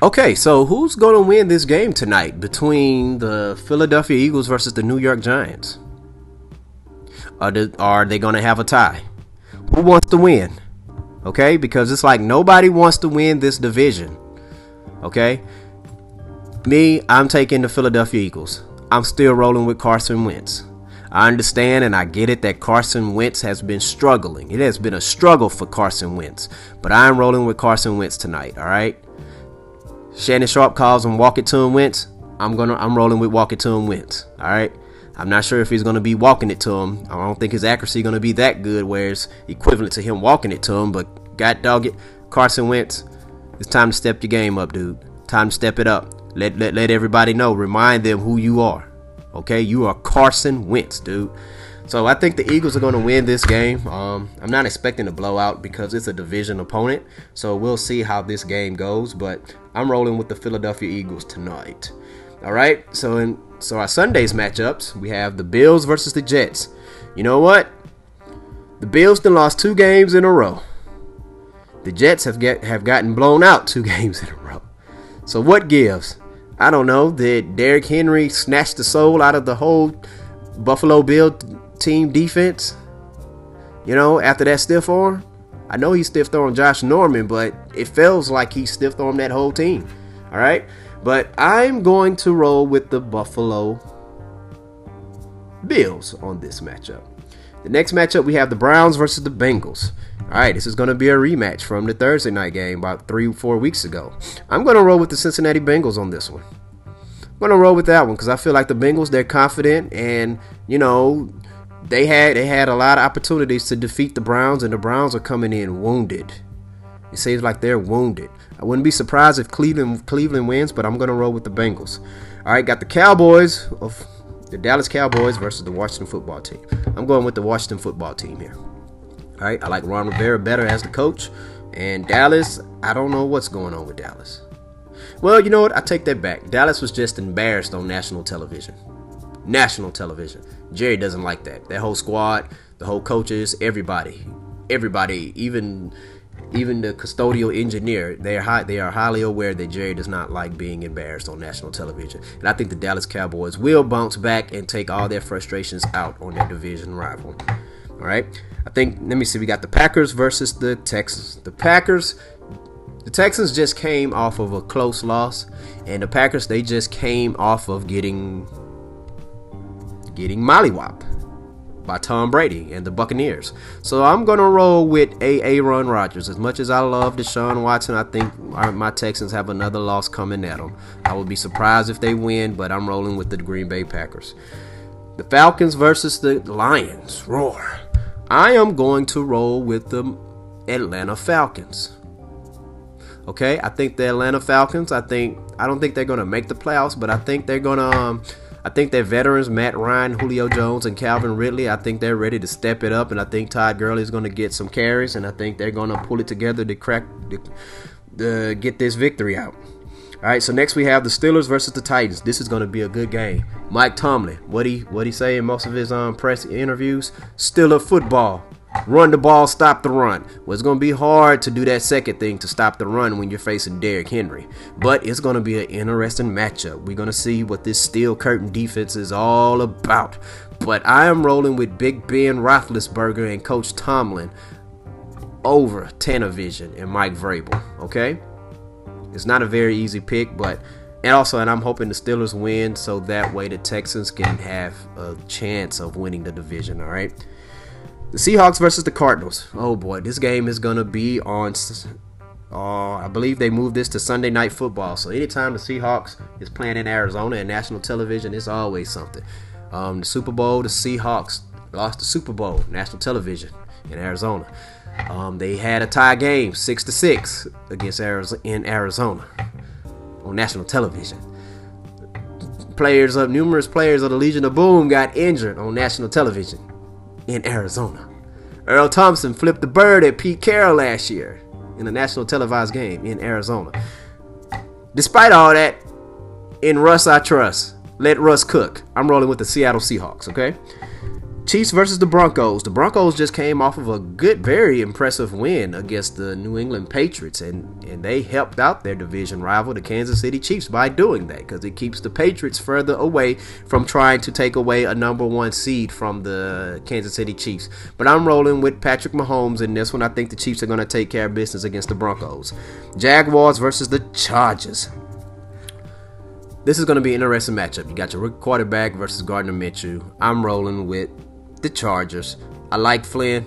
Okay, so who's going to win this game tonight between the Philadelphia Eagles versus the New York Giants? Are they, are they going to have a tie? Who wants to win? Okay, because it's like nobody wants to win this division. Okay, me, I'm taking the Philadelphia Eagles. I'm still rolling with Carson Wentz. I understand and I get it that Carson Wentz has been struggling. It has been a struggle for Carson Wentz, but I'm rolling with Carson Wentz tonight. All right. Shannon Sharpe calls him walk it to him Wentz. I'm gonna I'm rolling with walk it to him Wentz. All right. I'm not sure if he's gonna be walking it to him. I don't think his accuracy is gonna be that good, where it's equivalent to him walking it to him. But God dog it, Carson Wentz. It's time to step your game up, dude. Time to step it up. Let let let everybody know. Remind them who you are. Okay, you are Carson Wentz, dude. So I think the Eagles are going to win this game. Um, I'm not expecting a blowout because it's a division opponent. So we'll see how this game goes. But I'm rolling with the Philadelphia Eagles tonight. All right. So in so our Sundays matchups, we have the Bills versus the Jets. You know what? The Bills then lost two games in a row. The Jets have get have gotten blown out two games in a row. So what gives? I don't know. Did Derrick Henry snatch the soul out of the whole Buffalo Bill team defense. You know, after that stiff arm, I know he's stiffed arm Josh Norman, but it feels like he stiffed arm that whole team. All right, but I'm going to roll with the Buffalo Bills on this matchup. The next matchup we have the Browns versus the Bengals. All right, this is going to be a rematch from the Thursday night game about three, four weeks ago. I'm going to roll with the Cincinnati Bengals on this one. I'm going to roll with that one because I feel like the Bengals they're confident and you know they had they had a lot of opportunities to defeat the Browns, and the Browns are coming in wounded. It seems like they're wounded. I wouldn't be surprised if Cleveland Cleveland wins, but I'm gonna roll with the Bengals. All right, got the Cowboys of the Dallas Cowboys versus the Washington Football Team. I'm going with the Washington Football Team here. All right, I like Ron Rivera better as the coach, and Dallas. I don't know what's going on with Dallas. Well, you know what? I take that back. Dallas was just embarrassed on national television national television. Jerry doesn't like that. That whole squad, the whole coaches, everybody, everybody, even even the custodial engineer, they are high, they are highly aware that Jerry does not like being embarrassed on national television. And I think the Dallas Cowboys will bounce back and take all their frustrations out on their division rival. All right. I think let me see we got the Packers versus the Texans. The Packers the Texans just came off of a close loss and the Packers they just came off of getting getting mollywopped by Tom Brady and the Buccaneers. So I'm going to roll with Aaron Rodgers. As much as I love Deshaun Watson, I think my Texans have another loss coming at them. I would be surprised if they win, but I'm rolling with the Green Bay Packers. The Falcons versus the Lions. Roar. I am going to roll with the Atlanta Falcons. Okay, I think the Atlanta Falcons. I think I don't think they're going to make the playoffs, but I think they're going to um, I think their veterans, Matt Ryan, Julio Jones, and Calvin Ridley, I think they're ready to step it up, and I think Todd Gurley is going to get some carries, and I think they're going to pull it together to crack, to, get this victory out. All right, so next we have the Steelers versus the Titans. This is going to be a good game. Mike Tomlin, what he what he say in most of his um, press interviews? Steeler football. Run the ball, stop the run. Well, it's going to be hard to do that second thing to stop the run when you're facing Derrick Henry. But it's going to be an interesting matchup. We're going to see what this steel curtain defense is all about. But I am rolling with Big Ben Roethlisberger and Coach Tomlin over Tanavision and Mike Vrabel. Okay? It's not a very easy pick, but and also, and I'm hoping the Steelers win so that way the Texans can have a chance of winning the division. All right. The Seahawks versus the Cardinals. Oh boy, this game is gonna be on. Uh, I believe they moved this to Sunday Night Football. So anytime the Seahawks is playing in Arizona and national television, it's always something. Um, the Super Bowl, the Seahawks lost the Super Bowl, national television in Arizona. Um, they had a tie game, six to six, against Arizona in Arizona on national television. Players of numerous players of the Legion of Boom got injured on national television in Arizona. Earl Thompson flipped the bird at Pete Carroll last year in a national televised game in Arizona. Despite all that, in Russ I trust. Let Russ cook. I'm rolling with the Seattle Seahawks, okay? Chiefs versus the Broncos. The Broncos just came off of a good, very impressive win against the New England Patriots, and, and they helped out their division rival, the Kansas City Chiefs, by doing that because it keeps the Patriots further away from trying to take away a number one seed from the Kansas City Chiefs. But I'm rolling with Patrick Mahomes in this one. I think the Chiefs are going to take care of business against the Broncos. Jaguars versus the Chargers. This is going to be an interesting matchup. You got your rookie quarterback versus Gardner Minshew. I'm rolling with the Chargers. I like Flynn,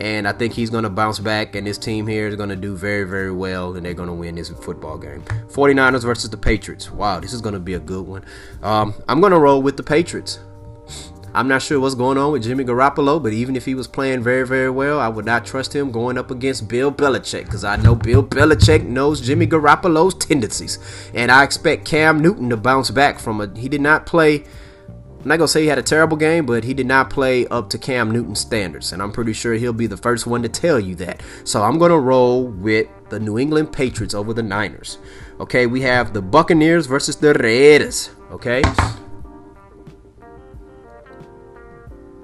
and I think he's going to bounce back, and this team here is going to do very, very well, and they're going to win this football game. 49ers versus the Patriots. Wow, this is going to be a good one. Um, I'm going to roll with the Patriots. I'm not sure what's going on with Jimmy Garoppolo, but even if he was playing very, very well, I would not trust him going up against Bill Belichick because I know Bill Belichick knows Jimmy Garoppolo's tendencies. And I expect Cam Newton to bounce back from a. He did not play I'm not gonna say he had a terrible game, but he did not play up to Cam Newton standards, and I'm pretty sure he'll be the first one to tell you that. So I'm gonna roll with the New England Patriots over the Niners. Okay, we have the Buccaneers versus the Raiders. Okay.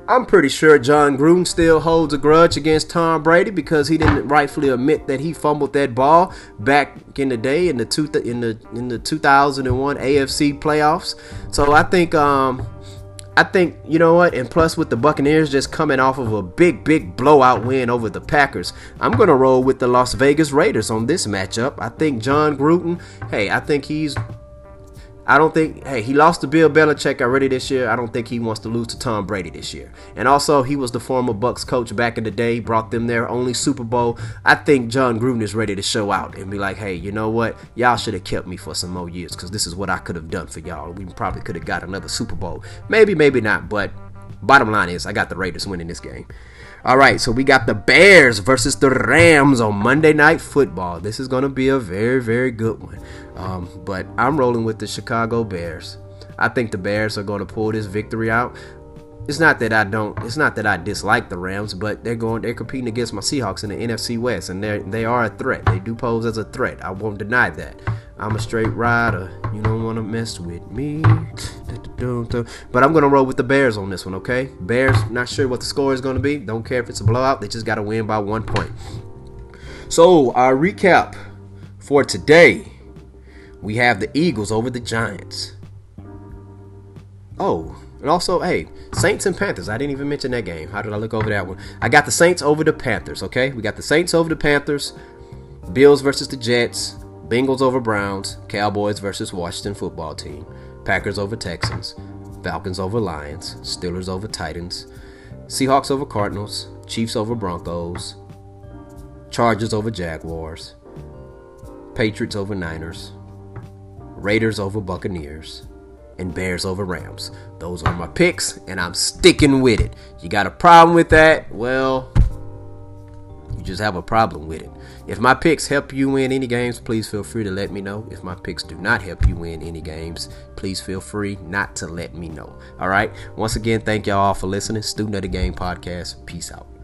I'm pretty sure Jon Gruden still holds a grudge against Tom Brady because he didn't rightfully admit that he fumbled that ball back in the day in the two in the in the 2001 AFC playoffs. So I think um I think you know what, and plus with the Buccaneers just coming off of a big, big blowout win over the Packers, I'm gonna roll with the Las Vegas Raiders on this matchup. I think Jon Gruden, hey, I think he's I don't think, hey, he lost to Bill Belichick already this year. I don't think he wants to lose to Tom Brady this year. And also, he was the former Bucs coach back in the day, brought them their only Super Bowl. I think Jon Gruden is ready to show out and be like, hey, you know what? Y'all should have kept me for some more years because this is what I could have done for y'all. We probably could have got another Super Bowl. Maybe, maybe not. But bottom line is, I got the Raiders winning this game. All right, so we got the Bears versus the Rams on Monday Night Football. This is going to be a very, very good one. Um, but I'm rolling with the Chicago Bears. I think the Bears are going to pull this victory out. It's not that I don't. It's not that I dislike the Rams, but they're going. They're competing against my Seahawks in the NFC West, and they they are a threat. They do pose as a threat. I won't deny that. I'm a straight rider. You don't want to mess with me. But I'm gonna roll with the Bears on this one. Okay, Bears. Not sure what the score is gonna be. Don't care if it's a blowout. They just got to win by one point. So our recap for today we have the Eagles over the Giants. Oh, and also, hey, Saints and Panthers. I didn't even mention that game. How did I look over that one? I got the Saints over the Panthers, okay? We got the Saints over the Panthers, Bills versus the Jets, Bengals over Browns, Cowboys versus Washington football team, Packers over Texans, Falcons over Lions, Steelers over Titans, Seahawks over Cardinals, Chiefs over Broncos, Chargers over Jaguars, Patriots over Niners, Raiders over Buccaneers, and Bears over Rams. Those are my picks, and I'm sticking with it. You got a problem with that? Well, just have a problem with it. If my picks help you win any games, please feel free to let me know. If my picks do not help you win any games, please feel free not to let me know. All right. Once again, thank y'all for listening. Student of the Game podcast. Peace out.